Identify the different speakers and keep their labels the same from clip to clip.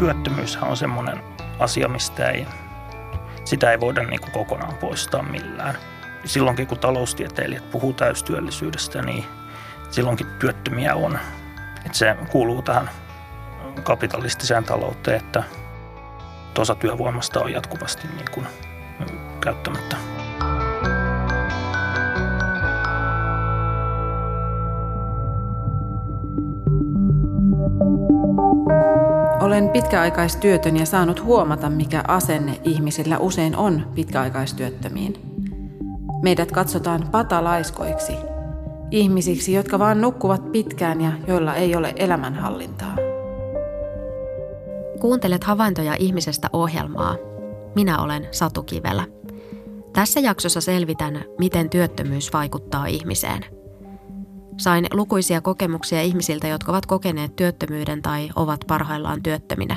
Speaker 1: työttömyyshän on semmoinen asia, mistä ei, sitä ei voida niin kuin kokonaan poistaa millään. Silloinkin kun taloustieteilijät puhuu täystyöllisyydestä, niin silloinkin työttömiä on. Että se kuuluu tähän kapitalistiseen talouteen, että osa työvoimasta on jatkuvasti niin kuin käyttämättä.
Speaker 2: Olen pitkäaikaistyötön ja saanut huomata, mikä asenne ihmisillä usein on pitkäaikaistyöttömiin. Meidät katsotaan patalaiskoiksi, ihmisiksi, jotka vaan nukkuvat pitkään ja joilla ei ole elämänhallintaa.
Speaker 3: Kuuntelet havaintoja ihmisestä ohjelmaa. Minä olen Satu Kivelä. Tässä jaksossa selvitän, miten työttömyys vaikuttaa ihmiseen – Sain lukuisia kokemuksia ihmisiltä, jotka ovat kokeneet työttömyyden tai ovat parhaillaan työttöminä.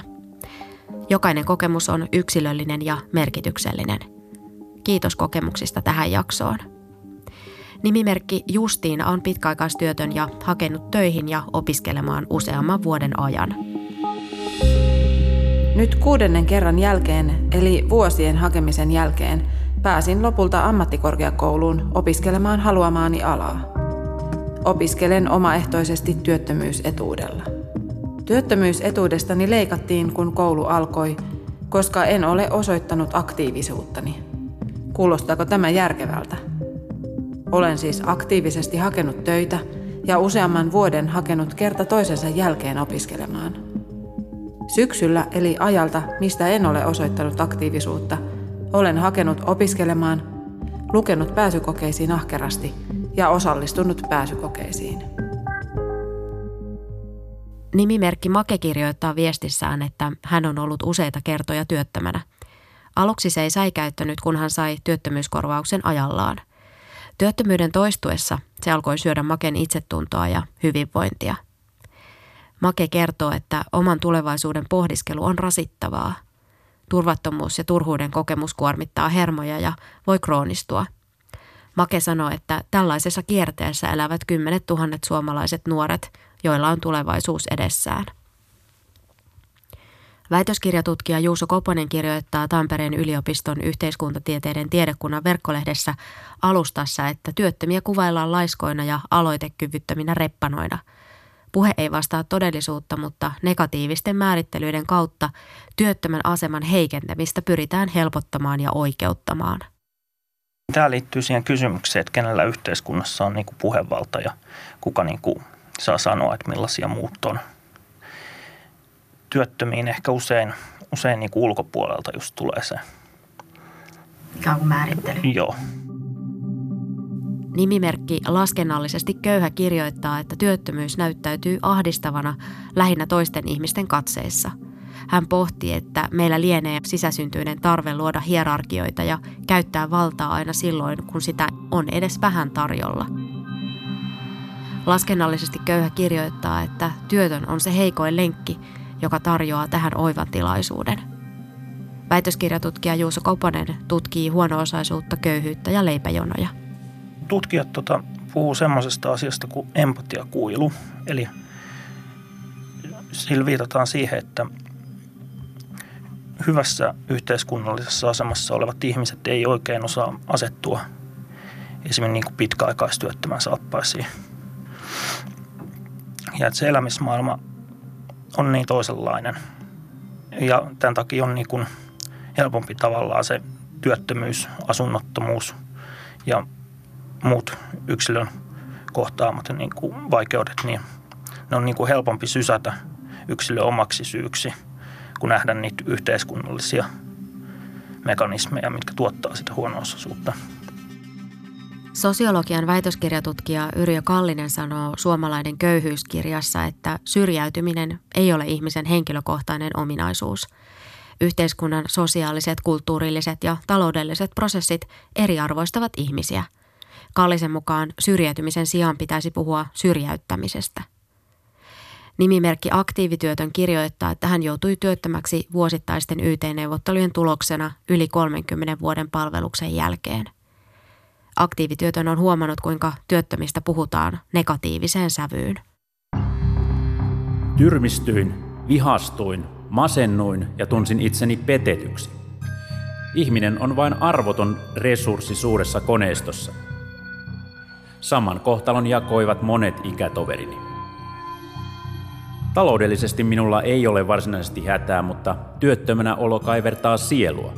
Speaker 3: Jokainen kokemus on yksilöllinen ja merkityksellinen. Kiitos kokemuksista tähän jaksoon. Nimimerkki Justiina on pitkäaikaistyötön ja hakenut töihin ja opiskelemaan useamman vuoden ajan.
Speaker 2: Nyt kuudennen kerran jälkeen, eli vuosien hakemisen jälkeen, pääsin lopulta ammattikorkeakouluun opiskelemaan haluamaani alaa. Opiskelen omaehtoisesti työttömyysetuudella. Työttömyysetuudestani leikattiin, kun koulu alkoi, koska en ole osoittanut aktiivisuuttani. Kuulostaako tämä järkevältä? Olen siis aktiivisesti hakenut töitä ja useamman vuoden hakenut kerta toisensa jälkeen opiskelemaan. Syksyllä eli ajalta, mistä en ole osoittanut aktiivisuutta, olen hakenut opiskelemaan, lukenut pääsykokeisiin ahkerasti ja osallistunut pääsykokeisiin.
Speaker 3: Nimimerkki Make kirjoittaa viestissään, että hän on ollut useita kertoja työttömänä. Aluksi se ei säikäyttänyt, kun hän sai työttömyyskorvauksen ajallaan. Työttömyyden toistuessa se alkoi syödä Maken itsetuntoa ja hyvinvointia. Make kertoo, että oman tulevaisuuden pohdiskelu on rasittavaa. Turvattomuus ja turhuuden kokemus kuormittaa hermoja ja voi kroonistua – Make sanoi, että tällaisessa kierteessä elävät kymmenet tuhannet suomalaiset nuoret, joilla on tulevaisuus edessään. Väitöskirjatutkija Juuso Koponen kirjoittaa Tampereen yliopiston yhteiskuntatieteiden tiedekunnan verkkolehdessä alustassa, että työttömiä kuvaillaan laiskoina ja aloitekyvyttöminä reppanoina. Puhe ei vastaa todellisuutta, mutta negatiivisten määrittelyiden kautta työttömän aseman heikentämistä pyritään helpottamaan ja oikeuttamaan.
Speaker 1: Tämä liittyy siihen kysymykseen, että kenellä yhteiskunnassa on niin kuin puhevalta ja kuka niin kuin saa sanoa, että millaisia muut on. Työttömiin ehkä usein, usein niin kuin ulkopuolelta just tulee se.
Speaker 3: Ikään kuin määrittely.
Speaker 1: Joo.
Speaker 3: Nimimerkki laskennallisesti köyhä kirjoittaa, että työttömyys näyttäytyy ahdistavana lähinnä toisten ihmisten katseissa – hän pohti, että meillä lienee sisäsyntyinen tarve luoda hierarkioita ja käyttää valtaa aina silloin, kun sitä on edes vähän tarjolla. Laskennallisesti köyhä kirjoittaa, että työtön on se heikoin lenkki, joka tarjoaa tähän oivan tilaisuuden. Väitöskirjatutkija Juuso Koponen tutkii huono-osaisuutta, köyhyyttä ja leipäjonoja.
Speaker 1: Tutkijat tota, puhuu semmoisesta asiasta kuin empatiakuilu. Eli sillä viitataan siihen, että hyvässä yhteiskunnallisessa asemassa olevat ihmiset ei oikein osaa asettua esimerkiksi niin kuin pitkäaikaistyöttömän saappaisiin. Ja että se elämismaailma on niin toisenlainen. Ja tämän takia on niin kuin helpompi tavallaan se työttömyys, asunnottomuus ja muut yksilön kohtaamat niin kuin vaikeudet, niin ne on niin kuin helpompi sysätä yksilön omaksi syyksi – kuin nähdä niitä yhteiskunnallisia mekanismeja, mitkä tuottaa sitä huono-osaisuutta.
Speaker 3: Sosiologian väitöskirjatutkija Yrjö Kallinen sanoo suomalainen köyhyyskirjassa, että syrjäytyminen ei ole ihmisen henkilökohtainen ominaisuus. Yhteiskunnan sosiaaliset, kulttuurilliset ja taloudelliset prosessit eriarvoistavat ihmisiä. Kallisen mukaan syrjäytymisen sijaan pitäisi puhua syrjäyttämisestä. Nimimerkki aktiivityötön kirjoittaa, että hän joutui työttömäksi vuosittaisten YT-neuvottelujen tuloksena yli 30 vuoden palveluksen jälkeen. Aktiivityötön on huomannut, kuinka työttömistä puhutaan negatiiviseen sävyyn.
Speaker 4: Tyrmistyin, vihastuin, masennuin ja tunsin itseni petetyksi. Ihminen on vain arvoton resurssi suuressa koneistossa. Saman kohtalon jakoivat monet ikätoverini. Taloudellisesti minulla ei ole varsinaisesti hätää, mutta työttömänä olo kaivertaa sielua.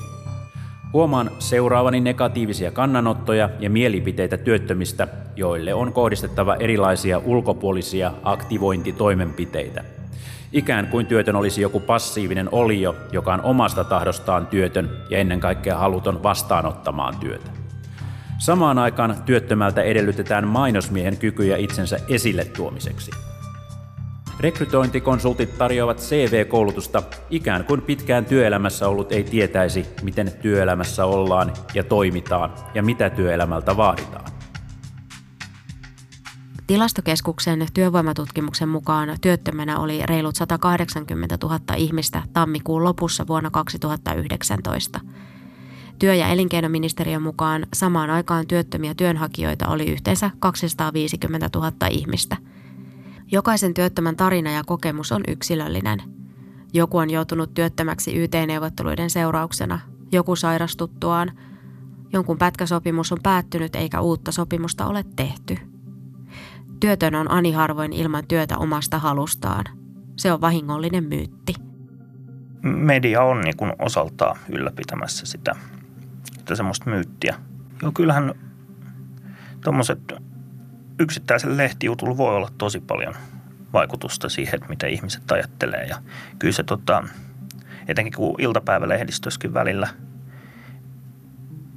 Speaker 4: Huomaan seuraavani negatiivisia kannanottoja ja mielipiteitä työttömistä, joille on kohdistettava erilaisia ulkopuolisia aktivointitoimenpiteitä. Ikään kuin työtön olisi joku passiivinen olio, joka on omasta tahdostaan työtön ja ennen kaikkea haluton vastaanottamaan työtä. Samaan aikaan työttömältä edellytetään mainosmiehen kykyjä itsensä esille tuomiseksi. Rekrytointikonsultit tarjoavat CV-koulutusta ikään kuin pitkään työelämässä ollut ei tietäisi, miten työelämässä ollaan ja toimitaan ja mitä työelämältä vaaditaan.
Speaker 3: Tilastokeskuksen työvoimatutkimuksen mukaan työttömänä oli reilut 180 000 ihmistä tammikuun lopussa vuonna 2019. Työ- ja elinkeinoministeriön mukaan samaan aikaan työttömiä työnhakijoita oli yhteensä 250 000 ihmistä – Jokaisen työttömän tarina ja kokemus on yksilöllinen. Joku on joutunut työttömäksi YT-neuvotteluiden seurauksena, joku sairastuttuaan, jonkun pätkäsopimus on päättynyt eikä uutta sopimusta ole tehty. Työtön on ani harvoin ilman työtä omasta halustaan. Se on vahingollinen myytti.
Speaker 1: Media on niin kuin osaltaan ylläpitämässä sitä, sitä semmoista myyttiä. Joo, kyllähän tuommoiset yksittäisen lehtijutulla voi olla tosi paljon vaikutusta siihen, että miten ihmiset ajattelee. Ja kyllä se tota, etenkin kun iltapäivälehdistössäkin välillä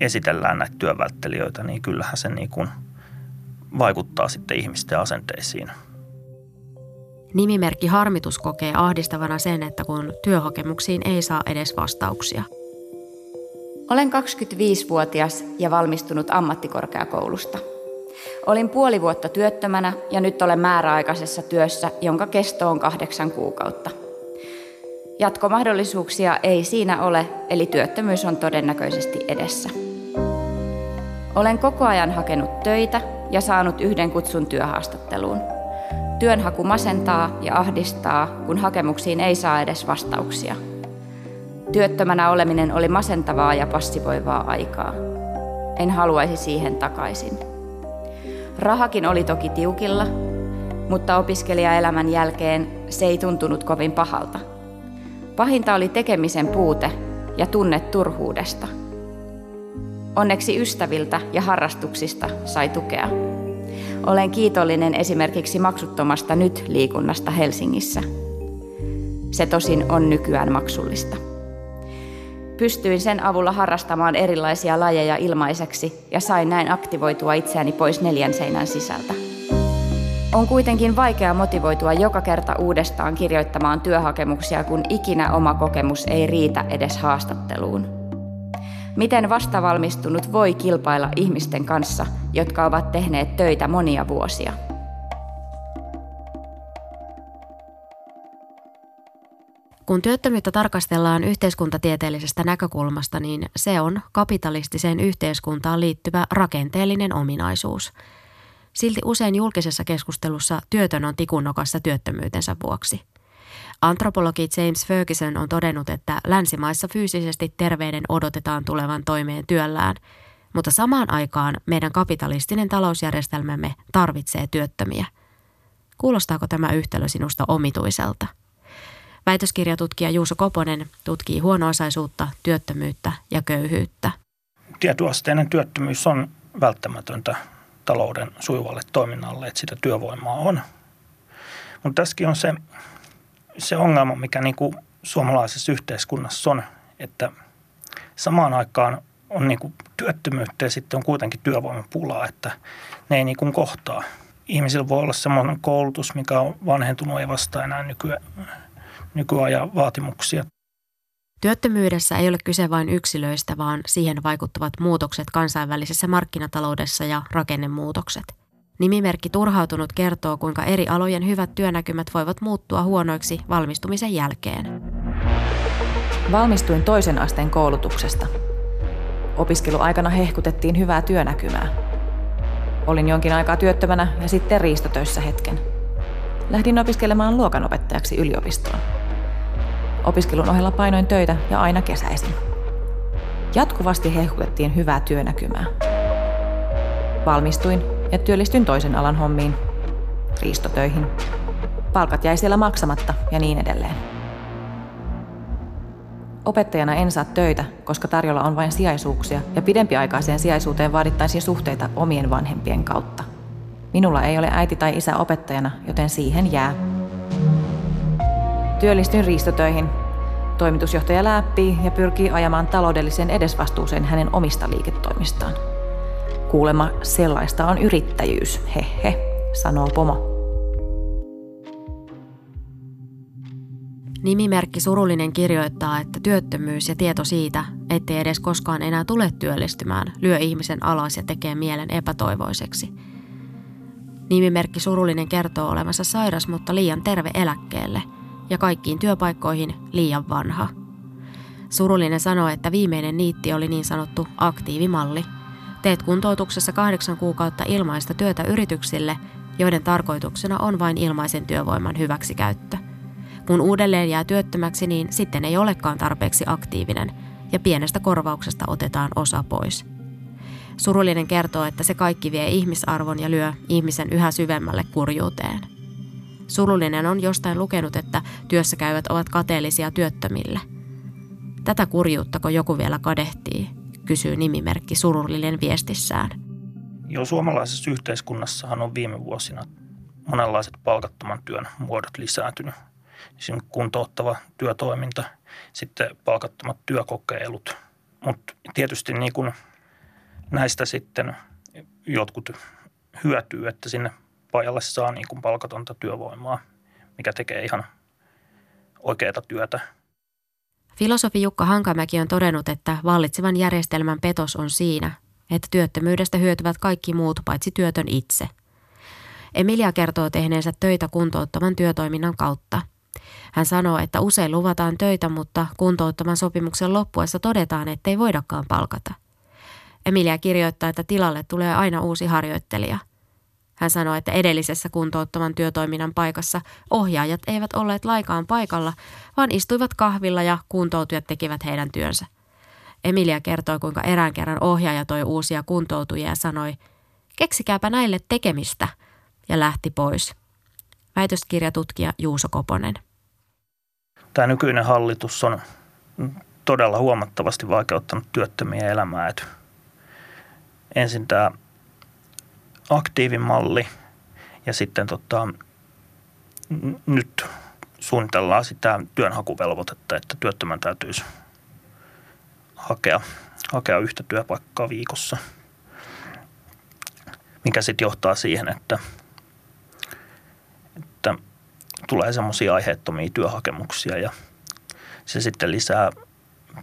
Speaker 1: esitellään näitä työvälttelijöitä, niin kyllähän se niin kuin vaikuttaa sitten ihmisten asenteisiin.
Speaker 3: Nimimerkki Harmitus kokee ahdistavana sen, että kun työhakemuksiin ei saa edes vastauksia.
Speaker 5: Olen 25-vuotias ja valmistunut ammattikorkeakoulusta – Olin puoli vuotta työttömänä ja nyt olen määräaikaisessa työssä, jonka kesto on kahdeksan kuukautta. Jatkomahdollisuuksia ei siinä ole, eli työttömyys on todennäköisesti edessä. Olen koko ajan hakenut töitä ja saanut yhden kutsun työhaastatteluun. Työnhaku masentaa ja ahdistaa, kun hakemuksiin ei saa edes vastauksia. Työttömänä oleminen oli masentavaa ja passivoivaa aikaa. En haluaisi siihen takaisin. Rahakin oli toki tiukilla, mutta opiskelijaelämän jälkeen se ei tuntunut kovin pahalta. Pahinta oli tekemisen puute ja tunne turhuudesta. Onneksi ystäviltä ja harrastuksista sai tukea. Olen kiitollinen esimerkiksi maksuttomasta nyt liikunnasta Helsingissä. Se tosin on nykyään maksullista. Pystyin sen avulla harrastamaan erilaisia lajeja ilmaiseksi ja sain näin aktivoitua itseäni pois neljän seinän sisältä. On kuitenkin vaikea motivoitua joka kerta uudestaan kirjoittamaan työhakemuksia, kun ikinä oma kokemus ei riitä edes haastatteluun. Miten vastavalmistunut voi kilpailla ihmisten kanssa, jotka ovat tehneet töitä monia vuosia?
Speaker 3: Kun työttömyyttä tarkastellaan yhteiskuntatieteellisestä näkökulmasta, niin se on kapitalistiseen yhteiskuntaan liittyvä rakenteellinen ominaisuus. Silti usein julkisessa keskustelussa työtön on tikunnokassa työttömyytensä vuoksi. Antropologi James Ferguson on todennut, että länsimaissa fyysisesti terveiden odotetaan tulevan toimeen työllään, mutta samaan aikaan meidän kapitalistinen talousjärjestelmämme tarvitsee työttömiä. Kuulostaako tämä yhtälö sinusta omituiselta? Väitöskirjatutkija Juuso Koponen tutkii huono-osaisuutta, työttömyyttä ja köyhyyttä.
Speaker 1: Tietyasteinen työttömyys on välttämätöntä talouden sujuvalle toiminnalle, että sitä työvoimaa on. Mutta tässäkin on se, se ongelma, mikä niin kuin suomalaisessa yhteiskunnassa on, että samaan aikaan on niin kuin työttömyyttä ja sitten on kuitenkin työvoimapulaa, että ne ei niin kuin kohtaa. Ihmisillä voi olla semmoinen koulutus, mikä on vanhentunut ja vastaa enää nykyään nykyajan vaatimuksia.
Speaker 3: Työttömyydessä ei ole kyse vain yksilöistä, vaan siihen vaikuttavat muutokset kansainvälisessä markkinataloudessa ja rakennemuutokset. Nimimerkki Turhautunut kertoo, kuinka eri alojen hyvät työnäkymät voivat muuttua huonoiksi valmistumisen jälkeen.
Speaker 2: Valmistuin toisen asteen koulutuksesta. Opiskeluaikana hehkutettiin hyvää työnäkymää. Olin jonkin aikaa työttömänä ja sitten riistotöissä hetken. Lähdin opiskelemaan luokanopettajaksi yliopistoon.
Speaker 6: Opiskelun ohella painoin töitä ja aina kesäisin. Jatkuvasti hehkutettiin hyvää työnäkymää. Valmistuin ja työllistyin toisen alan hommiin, riistotöihin. Palkat jäi siellä maksamatta ja niin edelleen. Opettajana en saa töitä, koska tarjolla on vain sijaisuuksia ja pidempiaikaiseen sijaisuuteen vaadittaisiin suhteita omien vanhempien kautta. Minulla ei ole äiti tai isä opettajana, joten siihen jää. Työllistyin riistotöihin. Toimitusjohtaja läppii ja pyrkii ajamaan taloudelliseen edesvastuuseen hänen omista liiketoimistaan. Kuulema sellaista on yrittäjyys, hehe, sanoo pomo.
Speaker 3: Nimimerkki Surullinen kirjoittaa, että työttömyys ja tieto siitä, ettei edes koskaan enää tule työllistymään, lyö ihmisen alas ja tekee mielen epätoivoiseksi. Nimimerkki Surullinen kertoo olevansa sairas, mutta liian terve eläkkeelle ja kaikkiin työpaikkoihin liian vanha. Surullinen sanoo, että viimeinen niitti oli niin sanottu aktiivimalli. Teet kuntoutuksessa kahdeksan kuukautta ilmaista työtä yrityksille, joiden tarkoituksena on vain ilmaisen työvoiman hyväksikäyttö. Kun uudelleen jää työttömäksi, niin sitten ei olekaan tarpeeksi aktiivinen ja pienestä korvauksesta otetaan osa pois. Surullinen kertoo, että se kaikki vie ihmisarvon ja lyö ihmisen yhä syvemmälle kurjuuteen. Surullinen on jostain lukenut, että työssä käyvät ovat kateellisia työttömille. Tätä kurjuuttako joku vielä kadehtii, kysyy nimimerkki Surullinen viestissään.
Speaker 1: Jo suomalaisessa yhteiskunnassahan on viime vuosina monenlaiset palkattoman työn muodot lisääntynyt esimerkiksi kuntouttava työtoiminta, sitten palkattomat työkokeilut. Mutta tietysti niin kun näistä sitten jotkut hyötyy, että sinne pajalle saa niin kun palkatonta työvoimaa, mikä tekee ihan oikeaa työtä.
Speaker 3: Filosofi Jukka Hankamäki on todennut, että vallitsevan järjestelmän petos on siinä, että työttömyydestä hyötyvät kaikki muut paitsi työtön itse. Emilia kertoo tehneensä töitä kuntouttavan työtoiminnan kautta – hän sanoo, että usein luvataan töitä, mutta kuntouttavan sopimuksen loppuessa todetaan, ettei voidakaan palkata. Emilia kirjoittaa, että tilalle tulee aina uusi harjoittelija. Hän sanoi, että edellisessä kuntouttavan työtoiminnan paikassa ohjaajat eivät olleet laikaan paikalla, vaan istuivat kahvilla ja kuntoutujat tekivät heidän työnsä. Emilia kertoi, kuinka erään kerran ohjaaja toi uusia kuntoutujia ja sanoi, keksikääpä näille tekemistä, ja lähti pois. Väitöskirjatutkija Juuso Koponen
Speaker 1: tämä nykyinen hallitus on todella huomattavasti vaikeuttanut työttömien elämää. Ensin tämä aktiivimalli ja sitten tota, nyt suunnitellaan sitä työnhakuvelvoitetta, että työttömän täytyisi hakea, hakea yhtä työpaikkaa viikossa, mikä sitten johtaa siihen, että, että tulee semmoisia aiheettomia työhakemuksia ja se sitten lisää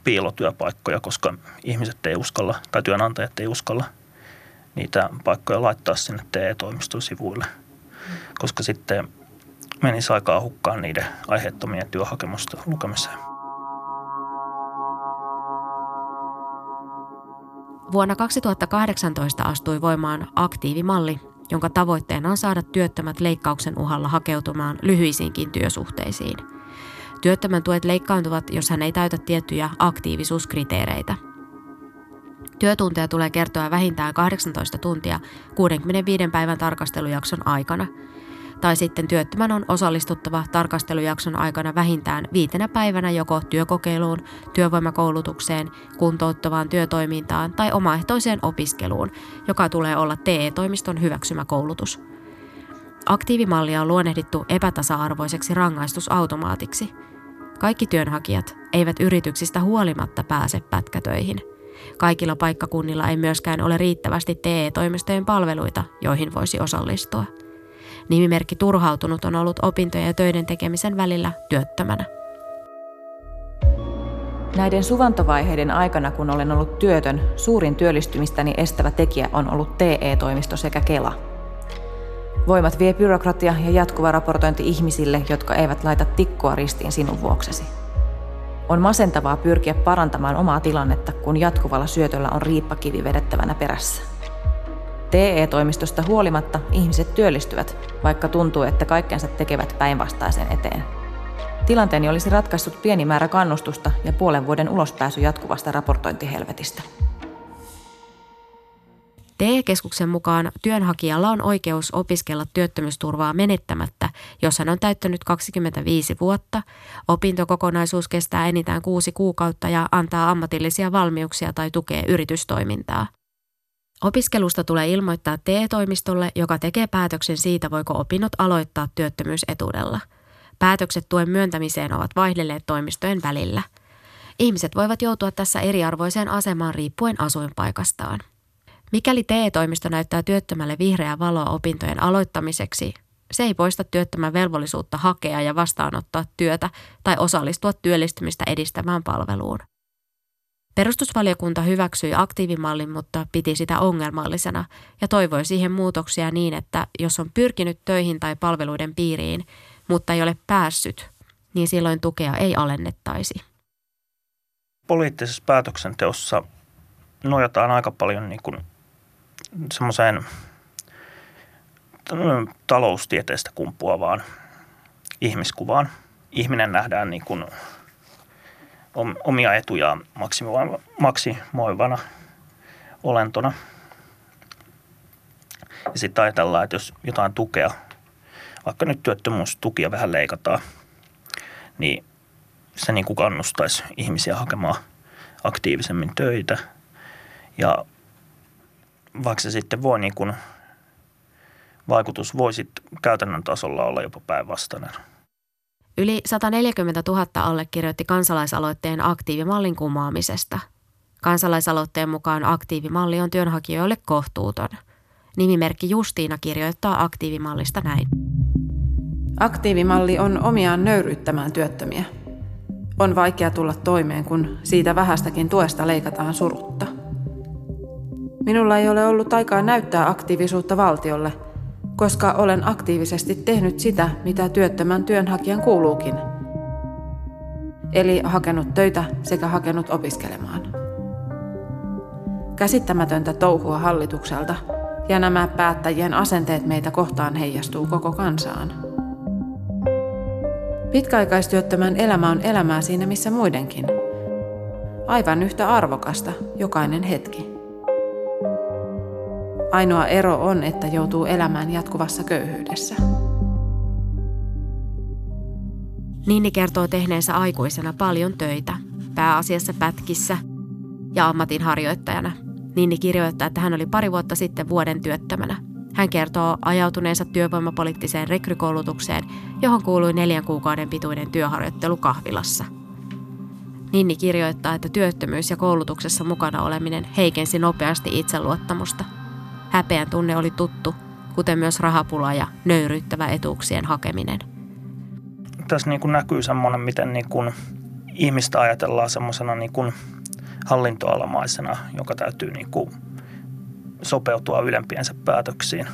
Speaker 1: piilotyöpaikkoja, koska ihmiset ei uskalla tai työnantajat ei uskalla niitä paikkoja laittaa sinne TE-toimiston sivuille, koska sitten menisi aikaa hukkaan niiden aiheettomien työhakemusten lukemiseen.
Speaker 3: Vuonna 2018 astui voimaan aktiivimalli, jonka tavoitteena on saada työttömät leikkauksen uhalla hakeutumaan lyhyisiinkin työsuhteisiin. Työttömän tuet leikkaantuvat, jos hän ei täytä tiettyjä aktiivisuuskriteereitä. Työtunteja tulee kertoa vähintään 18 tuntia 65 päivän tarkastelujakson aikana – tai sitten työttömän on osallistuttava tarkastelujakson aikana vähintään viitenä päivänä joko työkokeiluun, työvoimakoulutukseen, kuntouttavaan työtoimintaan tai omaehtoiseen opiskeluun, joka tulee olla TE-toimiston hyväksymä koulutus. Aktiivimallia on luonnehdittu epätasa-arvoiseksi rangaistusautomaatiksi. Kaikki työnhakijat eivät yrityksistä huolimatta pääse pätkätöihin. Kaikilla paikkakunnilla ei myöskään ole riittävästi TE-toimistojen palveluita, joihin voisi osallistua. Nimimerkki Turhautunut on ollut opintojen ja töiden tekemisen välillä työttömänä.
Speaker 6: Näiden suvantovaiheiden aikana, kun olen ollut työtön, suurin työllistymistäni estävä tekijä on ollut TE-toimisto sekä Kela. Voimat vie byrokratia ja jatkuva raportointi ihmisille, jotka eivät laita tikkoa ristiin sinun vuoksesi. On masentavaa pyrkiä parantamaan omaa tilannetta, kun jatkuvalla syötöllä on riippakivi vedettävänä perässä. TE-toimistosta huolimatta ihmiset työllistyvät, vaikka tuntuu, että kaikkensa tekevät päinvastaisen eteen. Tilanteeni olisi ratkaissut pieni määrä kannustusta ja puolen vuoden ulospääsy jatkuvasta raportointihelvetistä.
Speaker 3: TE-keskuksen mukaan työnhakijalla on oikeus opiskella työttömyysturvaa menettämättä, jos hän on täyttänyt 25 vuotta, opintokokonaisuus kestää enintään kuusi kuukautta ja antaa ammatillisia valmiuksia tai tukee yritystoimintaa. Opiskelusta tulee ilmoittaa TE-toimistolle, joka tekee päätöksen siitä, voiko opinnot aloittaa työttömyysetuudella. Päätökset tuen myöntämiseen ovat vaihdelleet toimistojen välillä. Ihmiset voivat joutua tässä eriarvoiseen asemaan riippuen asuinpaikastaan. Mikäli TE-toimisto näyttää työttömälle vihreää valoa opintojen aloittamiseksi, se ei poista työttömän velvollisuutta hakea ja vastaanottaa työtä tai osallistua työllistymistä edistämään palveluun. Perustusvaliokunta hyväksyi aktiivimallin, mutta piti sitä ongelmallisena ja toivoi siihen muutoksia niin, että jos on pyrkinyt töihin tai palveluiden piiriin, mutta ei ole päässyt, niin silloin tukea ei alennettaisi.
Speaker 1: Poliittisessa päätöksenteossa nojataan aika paljon niin kuin semmoiseen taloustieteestä kumpuavaan ihmiskuvaan. Ihminen nähdään niin kuin omia etujaan maksimoivana olentona. Ja sitten ajatellaan, että jos jotain tukea, vaikka nyt työttömyystukia vähän leikataan, niin se niin kuin kannustaisi ihmisiä hakemaan aktiivisemmin töitä. Ja vaikka se sitten voi niin kuin, vaikutus voi sitten käytännön tasolla olla jopa päinvastainen.
Speaker 3: Yli 140 000 allekirjoitti kansalaisaloitteen aktiivimallin kumoamisesta. Kansalaisaloitteen mukaan aktiivimalli on työnhakijoille kohtuuton. Nimimerkki Justiina kirjoittaa aktiivimallista näin.
Speaker 2: Aktiivimalli on omiaan nöyryyttämään työttömiä. On vaikea tulla toimeen, kun siitä vähästäkin tuesta leikataan surutta. Minulla ei ole ollut aikaa näyttää aktiivisuutta valtiolle, koska olen aktiivisesti tehnyt sitä, mitä työttömän työnhakijan kuuluukin. Eli hakenut töitä sekä hakenut opiskelemaan. Käsittämätöntä touhua hallitukselta ja nämä päättäjien asenteet meitä kohtaan heijastuu koko kansaan. Pitkäaikaistyöttömän elämä on elämää siinä missä muidenkin. Aivan yhtä arvokasta jokainen hetki. Ainoa ero on, että joutuu elämään jatkuvassa köyhyydessä.
Speaker 3: Ninni kertoo tehneensä aikuisena paljon töitä, pääasiassa pätkissä ja ammatinharjoittajana. Ninni kirjoittaa, että hän oli pari vuotta sitten vuoden työttömänä. Hän kertoo ajautuneensa työvoimapoliittiseen rekrykoulutukseen, johon kuului neljän kuukauden pituinen työharjoittelu kahvilassa. Ninni kirjoittaa, että työttömyys ja koulutuksessa mukana oleminen heikensi nopeasti itseluottamusta – Häpeän tunne oli tuttu, kuten myös rahapula ja nöyryyttävä etuuksien hakeminen.
Speaker 1: Tässä niin kuin näkyy semmoinen, miten niin kuin ihmistä ajatellaan semmoisena niin kuin hallintoalamaisena, joka täytyy niin kuin sopeutua ylempiensä päätöksiin.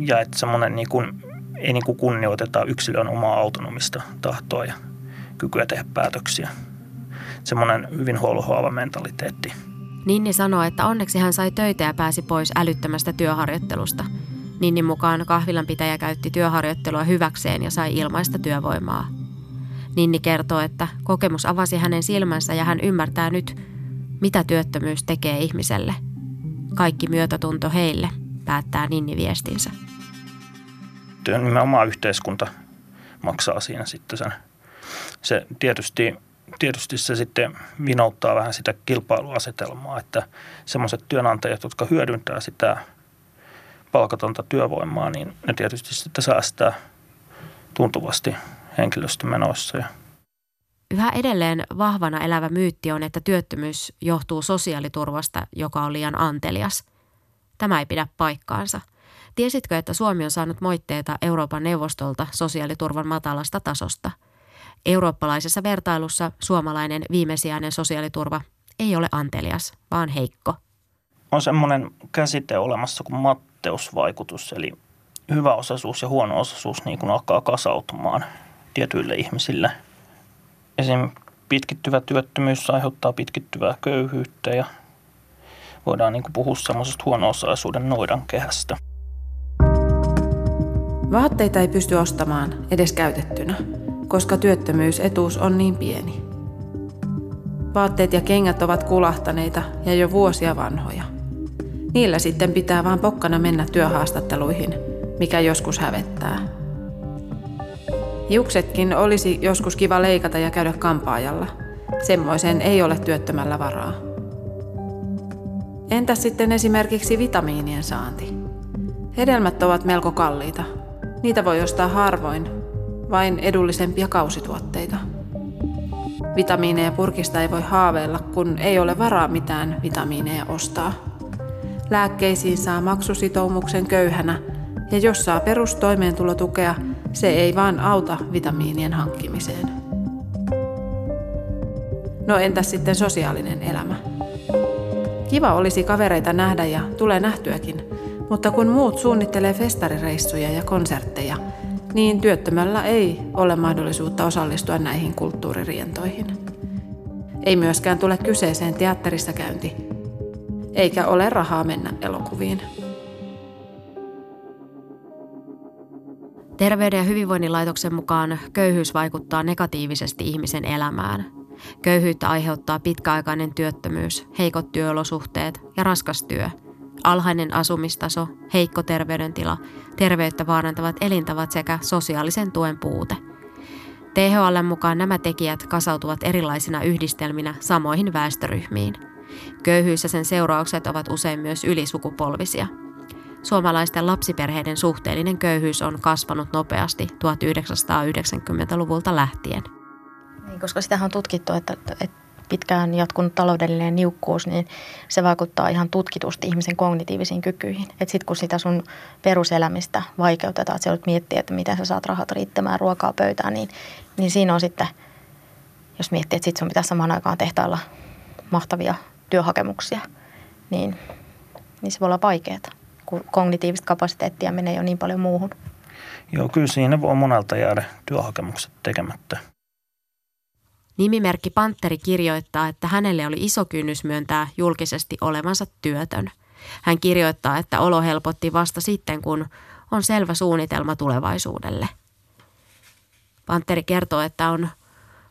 Speaker 1: Ja että semmoinen niin kuin, ei niin kuin kunnioiteta yksilön omaa autonomista tahtoa ja kykyä tehdä päätöksiä. Semmoinen hyvin holhoava mentaliteetti –
Speaker 3: Ninni sanoi, että onneksi hän sai töitä ja pääsi pois älyttömästä työharjoittelusta. Ninnin mukaan kahvilanpitäjä käytti työharjoittelua hyväkseen ja sai ilmaista työvoimaa. Ninni kertoo, että kokemus avasi hänen silmänsä ja hän ymmärtää nyt, mitä työttömyys tekee ihmiselle. Kaikki myötätunto heille, päättää Ninni viestinsä.
Speaker 1: Nimenomaan yhteiskunta maksaa siinä sitten sen. Se tietysti tietysti se sitten vinouttaa vähän sitä kilpailuasetelmaa, että semmoiset työnantajat, jotka hyödyntää sitä palkatonta työvoimaa, niin ne tietysti sitten säästää tuntuvasti henkilöstömenoissa.
Speaker 3: Yhä edelleen vahvana elävä myytti on, että työttömyys johtuu sosiaaliturvasta, joka on liian antelias. Tämä ei pidä paikkaansa. Tiesitkö, että Suomi on saanut moitteita Euroopan neuvostolta sosiaaliturvan matalasta tasosta – Eurooppalaisessa vertailussa suomalainen viimesijainen sosiaaliturva ei ole antelias, vaan heikko.
Speaker 1: On semmoinen käsite olemassa kuin matteusvaikutus, eli hyvä osaisuus ja huono osaisuus niin kuin alkaa kasautumaan tietyille ihmisille. Esim. pitkittyvä työttömyys aiheuttaa pitkittyvää köyhyyttä ja voidaan niin kuin puhua semmoisesta huono-osaisuuden noidan kehästä.
Speaker 2: Vaatteita ei pysty ostamaan edes käytettynä, koska työttömyysetuus on niin pieni. Vaatteet ja kengät ovat kulahtaneita ja jo vuosia vanhoja. Niillä sitten pitää vaan pokkana mennä työhaastatteluihin, mikä joskus hävettää. Hiuksetkin olisi joskus kiva leikata ja käydä kampaajalla. Semmoiseen ei ole työttömällä varaa. Entäs sitten esimerkiksi vitamiinien saanti? Hedelmät ovat melko kalliita. Niitä voi ostaa harvoin, vain edullisempia kausituotteita. Vitamiineja purkista ei voi haaveilla, kun ei ole varaa mitään vitamiineja ostaa. Lääkkeisiin saa maksusitoumuksen köyhänä, ja jos saa perustoimeentulotukea, se ei vaan auta vitamiinien hankkimiseen. No entäs sitten sosiaalinen elämä? Kiva olisi kavereita nähdä ja tulee nähtyäkin, mutta kun muut suunnittelee festarireissuja ja konsertteja, niin työttömällä ei ole mahdollisuutta osallistua näihin kulttuuririentoihin. Ei myöskään tule kyseeseen teatterissa käynti, eikä ole rahaa mennä elokuviin.
Speaker 3: Terveyden ja hyvinvoinnin laitoksen mukaan köyhyys vaikuttaa negatiivisesti ihmisen elämään. Köyhyyttä aiheuttaa pitkäaikainen työttömyys, heikot työolosuhteet ja raskas työ, alhainen asumistaso, heikko terveydentila, terveyttä vaarantavat elintavat sekä sosiaalisen tuen puute. THL mukaan nämä tekijät kasautuvat erilaisina yhdistelminä samoihin väestöryhmiin. Köyhyys ja sen seuraukset ovat usein myös ylisukupolvisia – Suomalaisten lapsiperheiden suhteellinen köyhyys on kasvanut nopeasti 1990-luvulta lähtien.
Speaker 7: Niin, koska sitä on tutkittu, että, että pitkään jatkunut taloudellinen niukkuus, niin se vaikuttaa ihan tutkitusti ihmisen kognitiivisiin kykyihin. Että sitten kun sitä sun peruselämistä vaikeutetaan, että sä miettiä, että miten sä saat rahat riittämään ruokaa pöytään, niin, niin siinä on sitten, jos miettii, että sitten sun pitäisi samaan aikaan tehtailla mahtavia työhakemuksia, niin, niin se voi olla vaikeaa kun kognitiivista kapasiteettia menee jo niin paljon muuhun.
Speaker 1: Joo, kyllä siinä voi monelta jäädä työhakemukset tekemättä.
Speaker 3: Nimimerkki Panteri kirjoittaa, että hänelle oli iso kynnys myöntää julkisesti olevansa työtön. Hän kirjoittaa, että olo helpotti vasta sitten, kun on selvä suunnitelma tulevaisuudelle. Panteri kertoo, että on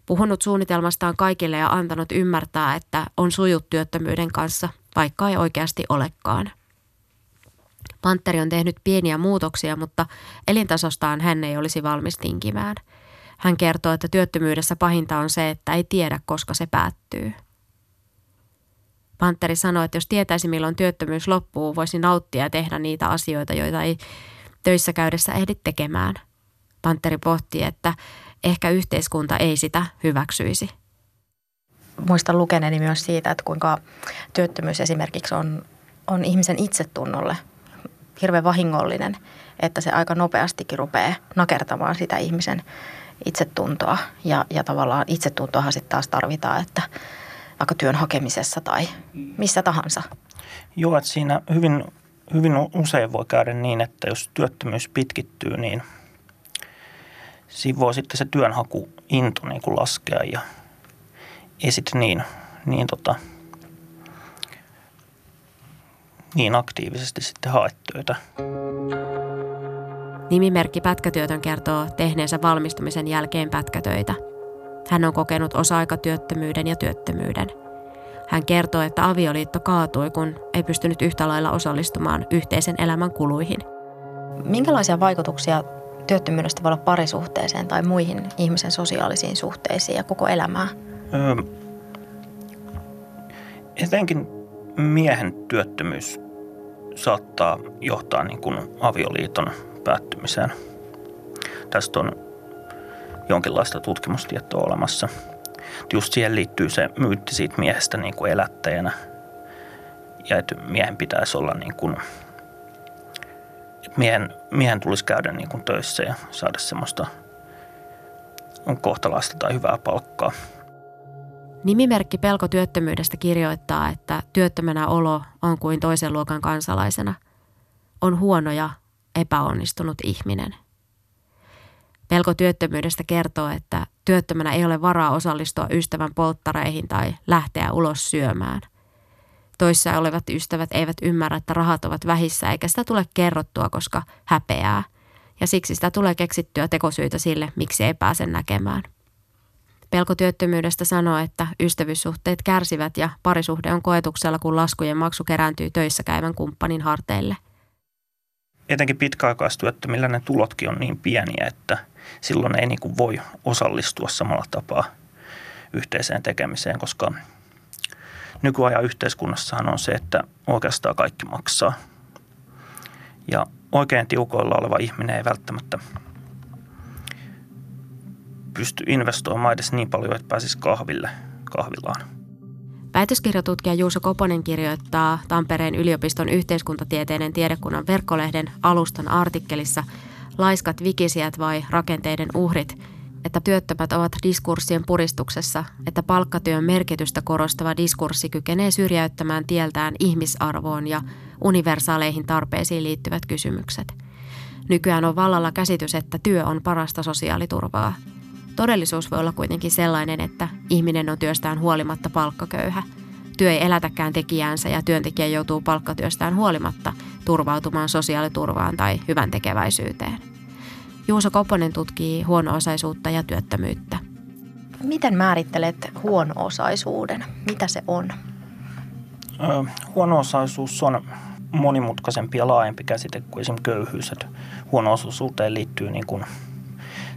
Speaker 3: puhunut suunnitelmastaan kaikille ja antanut ymmärtää, että on sujut työttömyyden kanssa, vaikka ei oikeasti olekaan – Panteri on tehnyt pieniä muutoksia, mutta elintasostaan hän ei olisi valmis tinkimään. Hän kertoo, että työttömyydessä pahinta on se, että ei tiedä, koska se päättyy. Panteri sanoi, että jos tietäisi milloin työttömyys loppuu, voisi nauttia ja tehdä niitä asioita, joita ei töissä käydessä ehdi tekemään. Panteri pohti, että ehkä yhteiskunta ei sitä hyväksyisi.
Speaker 7: Muistan lukeneeni myös siitä, että kuinka työttömyys esimerkiksi on, on ihmisen itsetunnolle hirveän vahingollinen, että se aika nopeastikin rupeaa nakertamaan sitä ihmisen itsetuntoa. Ja, ja tavallaan itsetuntoahan sitten taas tarvitaan, että vaikka työn hakemisessa tai missä tahansa.
Speaker 1: Joo, että siinä hyvin, hyvin usein voi käydä niin, että jos työttömyys pitkittyy, niin siinä voi sitten se työnhakuinto niin kuin laskea ja ei sitten niin, niin tota, niin aktiivisesti sitten haet töitä.
Speaker 3: Nimimerkki Pätkätyötön kertoo tehneensä valmistumisen jälkeen pätkätöitä. Hän on kokenut osa-aikatyöttömyyden ja työttömyyden. Hän kertoo, että avioliitto kaatui, kun ei pystynyt yhtä lailla osallistumaan yhteisen elämän kuluihin.
Speaker 7: Minkälaisia vaikutuksia työttömyydestä voi olla parisuhteeseen tai muihin ihmisen sosiaalisiin suhteisiin ja koko elämään? Öö,
Speaker 1: etenkin miehen työttömyys saattaa johtaa niin kuin avioliiton päättymiseen. Tästä on jonkinlaista tutkimustietoa olemassa. Just siihen liittyy se myytti siitä miehestä niin kuin elättäjänä ja että miehen pitäisi olla niin kuin, että miehen, miehen tulisi käydä niin kuin töissä ja saada semmoista kohtalaista tai hyvää palkkaa –
Speaker 3: Nimimerkki Pelko työttömyydestä kirjoittaa, että työttömänä olo on kuin toisen luokan kansalaisena. On huono ja epäonnistunut ihminen. Pelko työttömyydestä kertoo, että työttömänä ei ole varaa osallistua ystävän polttareihin tai lähteä ulos syömään. Toissa olevat ystävät eivät ymmärrä, että rahat ovat vähissä eikä sitä tule kerrottua, koska häpeää. ja siksi sitä tulee keksittyä tekosyitä sille, miksi ei pääse näkemään. Pelko työttömyydestä sanoo, että ystävyyssuhteet kärsivät ja parisuhde on koetuksella, kun laskujen maksu kerääntyy töissä käyvän kumppanin harteille.
Speaker 1: Etenkin pitkäaikaistyöttömillä ne tulotkin on niin pieniä, että silloin ei niin kuin voi osallistua samalla tapaa yhteiseen tekemiseen, koska nykyajan yhteiskunnassahan on se, että oikeastaan kaikki maksaa. Ja oikein tiukoilla oleva ihminen ei välttämättä pysty investoimaan edes niin paljon, että pääsisi kahville, kahvilaan.
Speaker 3: Väitöskirjatutkija Juuso Koponen kirjoittaa Tampereen yliopiston yhteiskuntatieteiden tiedekunnan verkkolehden alustan artikkelissa Laiskat vikisijät vai rakenteiden uhrit, että työttömät ovat diskurssien puristuksessa, että palkkatyön merkitystä korostava diskurssi kykenee syrjäyttämään tieltään ihmisarvoon ja universaaleihin tarpeisiin liittyvät kysymykset. Nykyään on vallalla käsitys, että työ on parasta sosiaaliturvaa – Todellisuus voi olla kuitenkin sellainen, että ihminen on työstään huolimatta palkkaköyhä. Työ ei elätäkään tekijäänsä ja työntekijä joutuu palkkatyöstään huolimatta turvautumaan sosiaaliturvaan tai hyvän tekeväisyyteen. Juuso Koponen tutkii huono-osaisuutta ja työttömyyttä.
Speaker 7: Miten määrittelet huono-osaisuuden? Mitä se on?
Speaker 1: huono-osaisuus on monimutkaisempi ja laajempi käsite kuin esimerkiksi köyhyys. huono-osaisuuteen liittyy niin kuin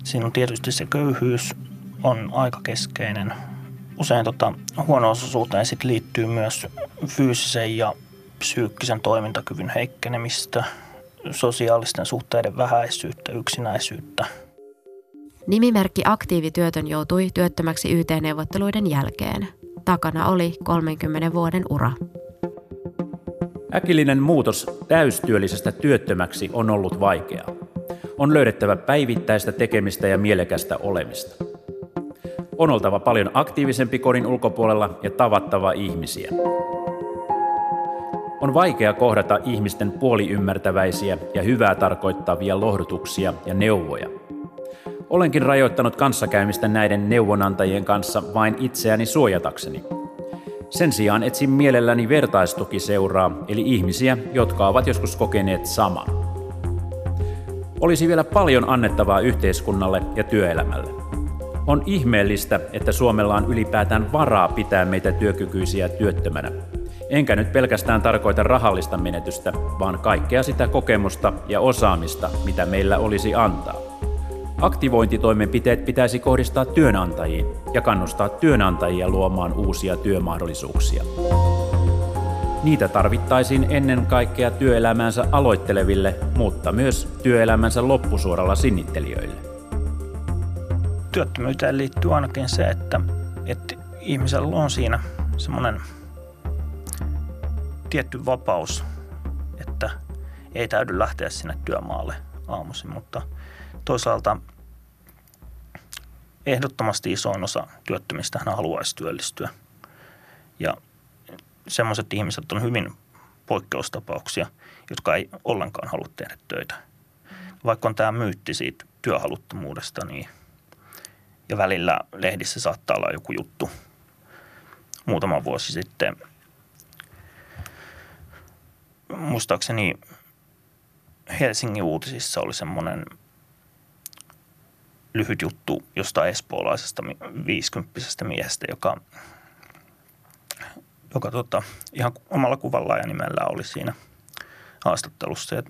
Speaker 1: Siinä on tietysti se köyhyys on aika keskeinen. Usein tota, huono-osaisuuteen sit liittyy myös fyysisen ja psyykkisen toimintakyvyn heikkenemistä, sosiaalisten suhteiden vähäisyyttä, yksinäisyyttä.
Speaker 3: Nimimerkki aktiivityötön joutui työttömäksi YT-neuvotteluiden jälkeen. Takana oli 30 vuoden ura.
Speaker 4: Äkillinen muutos täystyöllisestä työttömäksi on ollut vaikeaa on löydettävä päivittäistä tekemistä ja mielekästä olemista. On oltava paljon aktiivisempi kodin ulkopuolella ja tavattava ihmisiä. On vaikea kohdata ihmisten puoliymmärtäväisiä ja hyvää tarkoittavia lohdutuksia ja neuvoja. Olenkin rajoittanut kanssakäymistä näiden neuvonantajien kanssa vain itseäni suojatakseni. Sen sijaan etsin mielelläni vertaistukiseuraa, eli ihmisiä, jotka ovat joskus kokeneet saman. Olisi vielä paljon annettavaa yhteiskunnalle ja työelämälle. On ihmeellistä, että Suomella on ylipäätään varaa pitää meitä työkykyisiä työttömänä. Enkä nyt pelkästään tarkoita rahallista menetystä, vaan kaikkea sitä kokemusta ja osaamista, mitä meillä olisi antaa. Aktivointitoimenpiteet pitäisi kohdistaa työnantajiin ja kannustaa työnantajia luomaan uusia työmahdollisuuksia. Niitä tarvittaisiin ennen kaikkea työelämänsä aloitteleville, mutta myös työelämänsä loppusuoralla sinnittelijöille.
Speaker 1: Työttömyyteen liittyy ainakin se, että, että ihmisellä on siinä semmoinen tietty vapaus, että ei täydy lähteä sinne työmaalle aamuisin, mutta toisaalta ehdottomasti isoin osa työttömistä haluaisi työllistyä. Ja semmoiset ihmiset on hyvin poikkeustapauksia, jotka ei ollenkaan halua tehdä töitä. Vaikka on tämä myytti siitä työhaluttomuudesta, niin ja välillä lehdissä saattaa olla joku juttu muutama vuosi sitten. Muistaakseni Helsingin uutisissa oli semmoinen lyhyt juttu jostain espoolaisesta 50 miehestä, joka joka tota, ihan omalla kuvalla ja nimellä oli siinä haastattelussa ja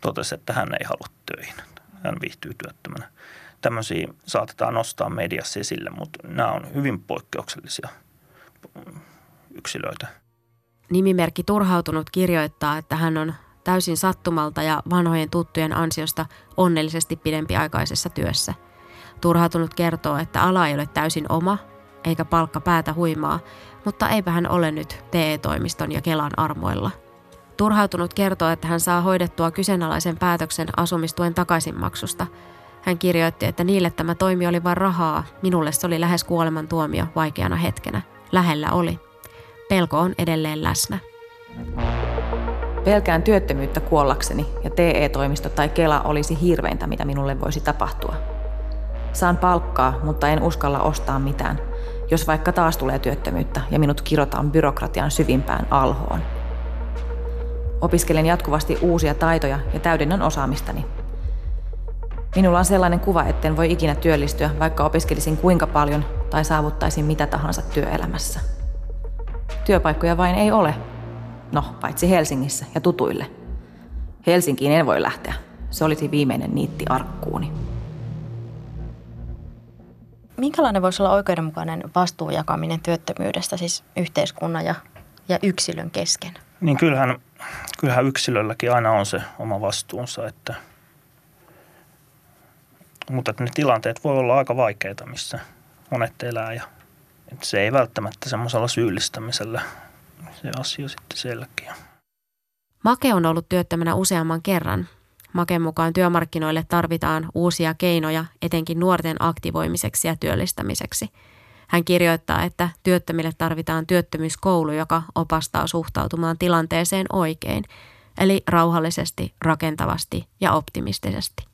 Speaker 1: totesi, että hän ei halua töihin. Hän viihtyy työttömänä. Tämmöisiä saatetaan nostaa mediassa esille, mutta nämä on hyvin poikkeuksellisia yksilöitä.
Speaker 3: Nimimerkki Turhautunut kirjoittaa, että hän on täysin sattumalta ja vanhojen tuttujen ansiosta onnellisesti pidempiaikaisessa työssä. Turhautunut kertoo, että ala ei ole täysin oma, eikä palkka päätä huimaa, mutta eipä hän ole nyt TE-toimiston ja Kelan armoilla. Turhautunut kertoo, että hän saa hoidettua kyseenalaisen päätöksen asumistuen takaisinmaksusta. Hän kirjoitti, että niille tämä toimi oli vain rahaa, minulle se oli lähes kuolemantuomio vaikeana hetkenä. Lähellä oli. Pelko on edelleen läsnä.
Speaker 6: Pelkään työttömyyttä kuollakseni ja TE-toimisto tai Kela olisi hirveintä, mitä minulle voisi tapahtua. Saan palkkaa, mutta en uskalla ostaa mitään – jos vaikka taas tulee työttömyyttä ja minut kirotaan byrokratian syvimpään alhoon. Opiskelen jatkuvasti uusia taitoja ja täydennän osaamistani. Minulla on sellainen kuva, etten voi ikinä työllistyä, vaikka opiskelisin kuinka paljon tai saavuttaisin mitä tahansa työelämässä. Työpaikkoja vain ei ole. No, paitsi Helsingissä ja tutuille. Helsinkiin en voi lähteä. Se olisi viimeinen niitti arkkuuni.
Speaker 7: Minkälainen voisi olla oikeudenmukainen vastuujakaminen työttömyydestä, siis yhteiskunnan ja, ja yksilön kesken?
Speaker 1: Niin kyllähän, kyllähän yksilölläkin aina on se oma vastuunsa, että, mutta että ne tilanteet voi olla aika vaikeita, missä monet elää ja että se ei välttämättä semmoisella syyllistämisellä se asia sitten selkeä.
Speaker 3: Make on ollut työttömänä useamman kerran. Maken mukaan työmarkkinoille tarvitaan uusia keinoja etenkin nuorten aktivoimiseksi ja työllistämiseksi. Hän kirjoittaa, että työttömille tarvitaan työttömyyskoulu, joka opastaa suhtautumaan tilanteeseen oikein, eli rauhallisesti, rakentavasti ja optimistisesti.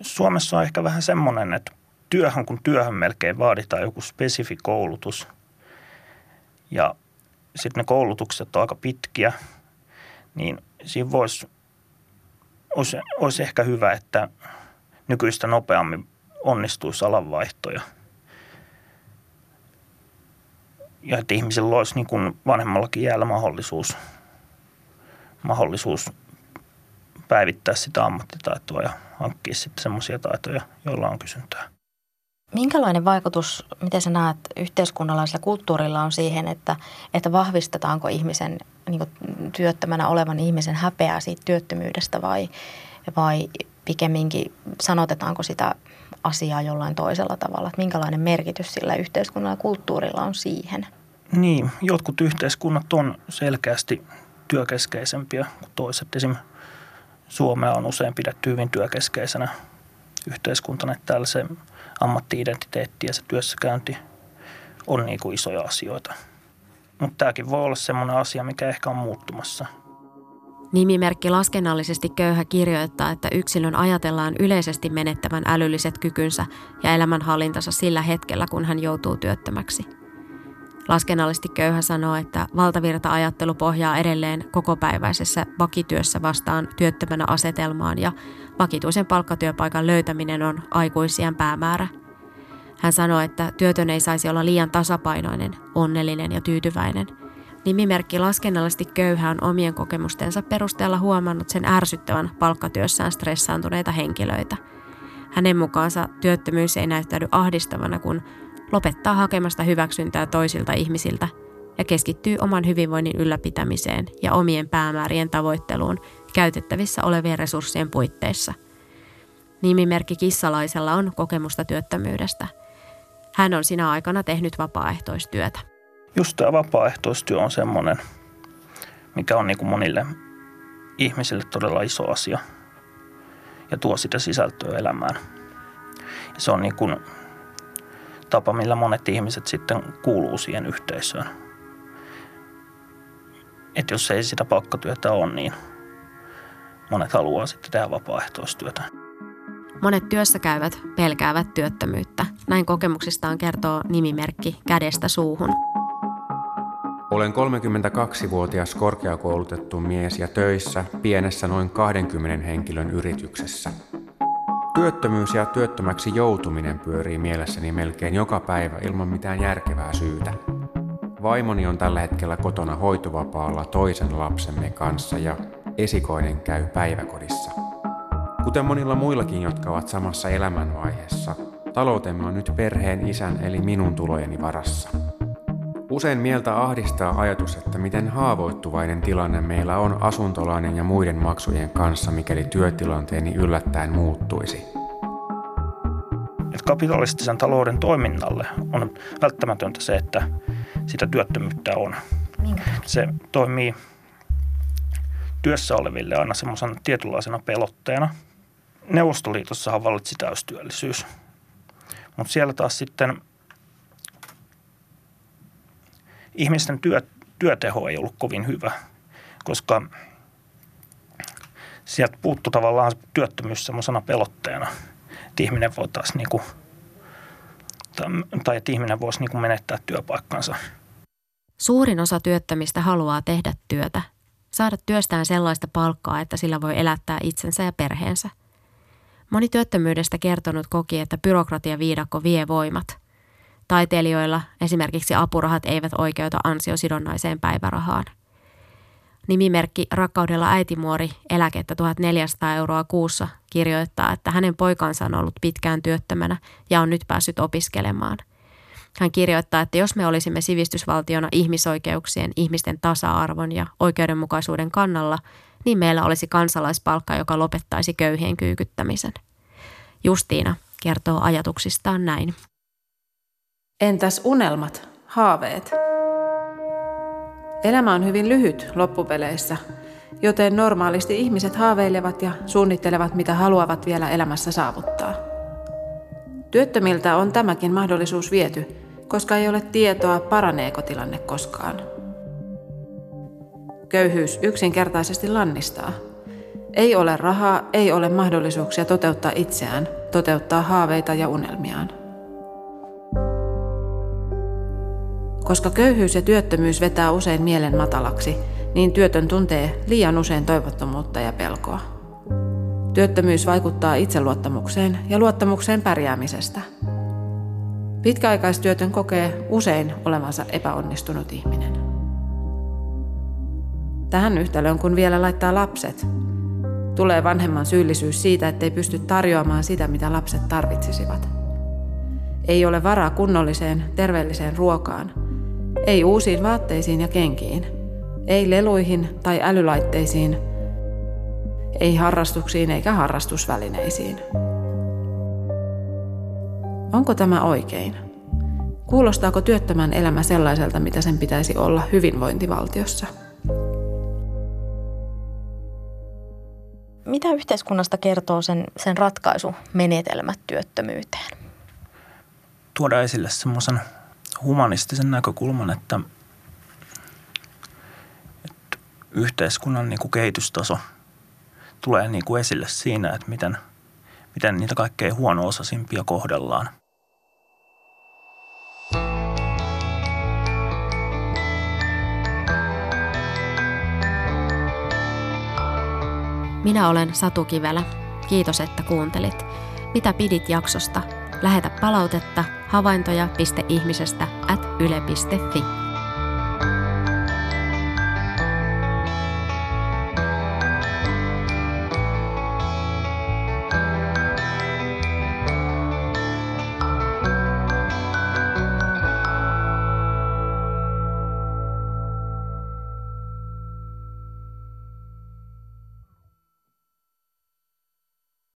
Speaker 1: Suomessa on ehkä vähän semmoinen, että työhön kun työhön melkein vaaditaan joku spesifi koulutus. Ja sitten ne koulutukset on aika pitkiä, niin siinä voisi, olisi, olisi ehkä hyvä, että nykyistä nopeammin onnistuisi alanvaihtoja. Ja että ihmisillä olisi niin kuin vanhemmallakin jäällä mahdollisuus, mahdollisuus päivittää sitä ammattitaitoa ja hankkia sitten semmoisia taitoja, joilla on kysyntää.
Speaker 7: Minkälainen vaikutus, miten sä näet, yhteiskunnallisella kulttuurilla on siihen, että, että vahvistetaanko ihmisen niin työttömänä olevan ihmisen häpeää siitä työttömyydestä vai, vai pikemminkin sanotetaanko sitä asiaa jollain toisella tavalla? Että minkälainen merkitys sillä yhteiskunnalla ja kulttuurilla on siihen?
Speaker 1: Niin, jotkut yhteiskunnat on selkeästi työkeskeisempiä kuin toiset. Esimerkiksi Suomea on usein pidetty hyvin työkeskeisenä yhteiskuntana, että täällä se ammatti-identiteetti ja se työssäkäynti on niin kuin isoja asioita. Mutta tämäkin voi olla semmoinen asia, mikä ehkä on muuttumassa.
Speaker 3: Nimimerkki laskennallisesti köyhä kirjoittaa, että yksilön ajatellaan yleisesti menettävän älylliset kykynsä ja elämänhallintansa sillä hetkellä, kun hän joutuu työttömäksi – Laskennallisesti köyhä sanoo, että valtavirta-ajattelu pohjaa edelleen kokopäiväisessä vakityössä vastaan työttömänä asetelmaan ja vakituisen palkkatyöpaikan löytäminen on aikuisien päämäärä. Hän sanoi, että työtön ei saisi olla liian tasapainoinen, onnellinen ja tyytyväinen. Nimimerkki laskennallisesti köyhä on omien kokemustensa perusteella huomannut sen ärsyttävän palkkatyössään stressaantuneita henkilöitä. Hänen mukaansa työttömyys ei näyttäydy ahdistavana, kun lopettaa hakemasta hyväksyntää toisilta ihmisiltä ja keskittyy oman hyvinvoinnin ylläpitämiseen ja omien päämäärien tavoitteluun käytettävissä olevien resurssien puitteissa. Nimimerkki Kissalaisella on kokemusta työttömyydestä. Hän on sinä aikana tehnyt vapaaehtoistyötä.
Speaker 1: Just tämä vapaaehtoistyö on semmoinen, mikä on niin kuin monille ihmisille todella iso asia ja tuo sitä sisältöä elämään. Ja se on niin kuin tapa, millä monet ihmiset sitten kuuluu siihen yhteisöön. Että jos ei sitä palkkatyötä ole, niin monet haluaa sitten tehdä vapaaehtoistyötä.
Speaker 3: Monet työssä käyvät pelkäävät työttömyyttä. Näin kokemuksistaan kertoo nimimerkki kädestä suuhun.
Speaker 8: Olen 32-vuotias korkeakoulutettu mies ja töissä pienessä noin 20 henkilön yrityksessä – Työttömyys ja työttömäksi joutuminen pyörii mielessäni melkein joka päivä ilman mitään järkevää syytä. Vaimoni on tällä hetkellä kotona hoitovapaalla toisen lapsemme kanssa ja esikoinen käy päiväkodissa. Kuten monilla muillakin, jotka ovat samassa elämänvaiheessa, taloutemme on nyt perheen isän eli minun tulojeni varassa. Usein mieltä ahdistaa ajatus, että miten haavoittuvainen tilanne meillä on asuntolainen ja muiden maksujen kanssa, mikäli työtilanteeni yllättäen muuttuisi.
Speaker 1: Et kapitalistisen talouden toiminnalle on välttämätöntä se, että sitä työttömyyttä on.
Speaker 7: Minkä?
Speaker 1: Se toimii työssä oleville aina semmoisena tietynlaisena pelotteena. Neuvostoliitossahan vallitsi täystyöllisyys. Mutta siellä taas sitten ihmisten työ, työteho ei ollut kovin hyvä, koska sieltä puuttu tavallaan työttömyys semmoisena pelotteena, että ihminen voi taas niin kuin, tai että ihminen voisi niin kuin menettää työpaikkansa.
Speaker 3: Suurin osa työttömistä haluaa tehdä työtä, saada työstään sellaista palkkaa, että sillä voi elättää itsensä ja perheensä. Moni työttömyydestä kertonut koki, että byrokratiaviidakko vie voimat. Taiteilijoilla esimerkiksi apurahat eivät oikeuta ansiosidonnaiseen päivärahaan. Nimimerkki Rakkaudella äitimuori eläkettä 1400 euroa kuussa kirjoittaa, että hänen poikansa on ollut pitkään työttömänä ja on nyt päässyt opiskelemaan. Hän kirjoittaa, että jos me olisimme sivistysvaltiona ihmisoikeuksien, ihmisten tasa-arvon ja oikeudenmukaisuuden kannalla, niin meillä olisi kansalaispalkka, joka lopettaisi köyhien kyykyttämisen. Justiina kertoo ajatuksistaan näin.
Speaker 2: Entäs unelmat, haaveet? Elämä on hyvin lyhyt loppupeleissä, joten normaalisti ihmiset haaveilevat ja suunnittelevat, mitä haluavat vielä elämässä saavuttaa. Työttömiltä on tämäkin mahdollisuus viety, koska ei ole tietoa, paraneeko tilanne koskaan. Köyhyys yksinkertaisesti lannistaa. Ei ole rahaa, ei ole mahdollisuuksia toteuttaa itseään, toteuttaa haaveita ja unelmiaan. Koska köyhyys ja työttömyys vetää usein mielen matalaksi, niin työtön tuntee liian usein toivottomuutta ja pelkoa. Työttömyys vaikuttaa itseluottamukseen ja luottamukseen pärjäämisestä. Pitkäaikaistyötön kokee usein olevansa epäonnistunut ihminen. Tähän yhtälöön kun vielä laittaa lapset, tulee vanhemman syyllisyys siitä, ettei pysty tarjoamaan sitä, mitä lapset tarvitsisivat. Ei ole varaa kunnolliseen, terveelliseen ruokaan – ei uusiin vaatteisiin ja kenkiin. Ei leluihin tai älylaitteisiin. Ei harrastuksiin eikä harrastusvälineisiin. Onko tämä oikein? Kuulostaako työttömän elämä sellaiselta, mitä sen pitäisi olla hyvinvointivaltiossa?
Speaker 7: Mitä yhteiskunnasta kertoo sen, sen ratkaisumenetelmät työttömyyteen?
Speaker 1: Tuoda esille semmoisen humanistisen näkökulman, että, että yhteiskunnan niin kuin kehitystaso tulee niin kuin esille siinä, että miten, miten niitä kaikkein huono-osaisimpia kohdellaan.
Speaker 3: Minä olen Satu Kivelä. Kiitos, että kuuntelit. Mitä pidit jaksosta? Lähetä palautetta havaintoja.ihmisestä at yle.fi.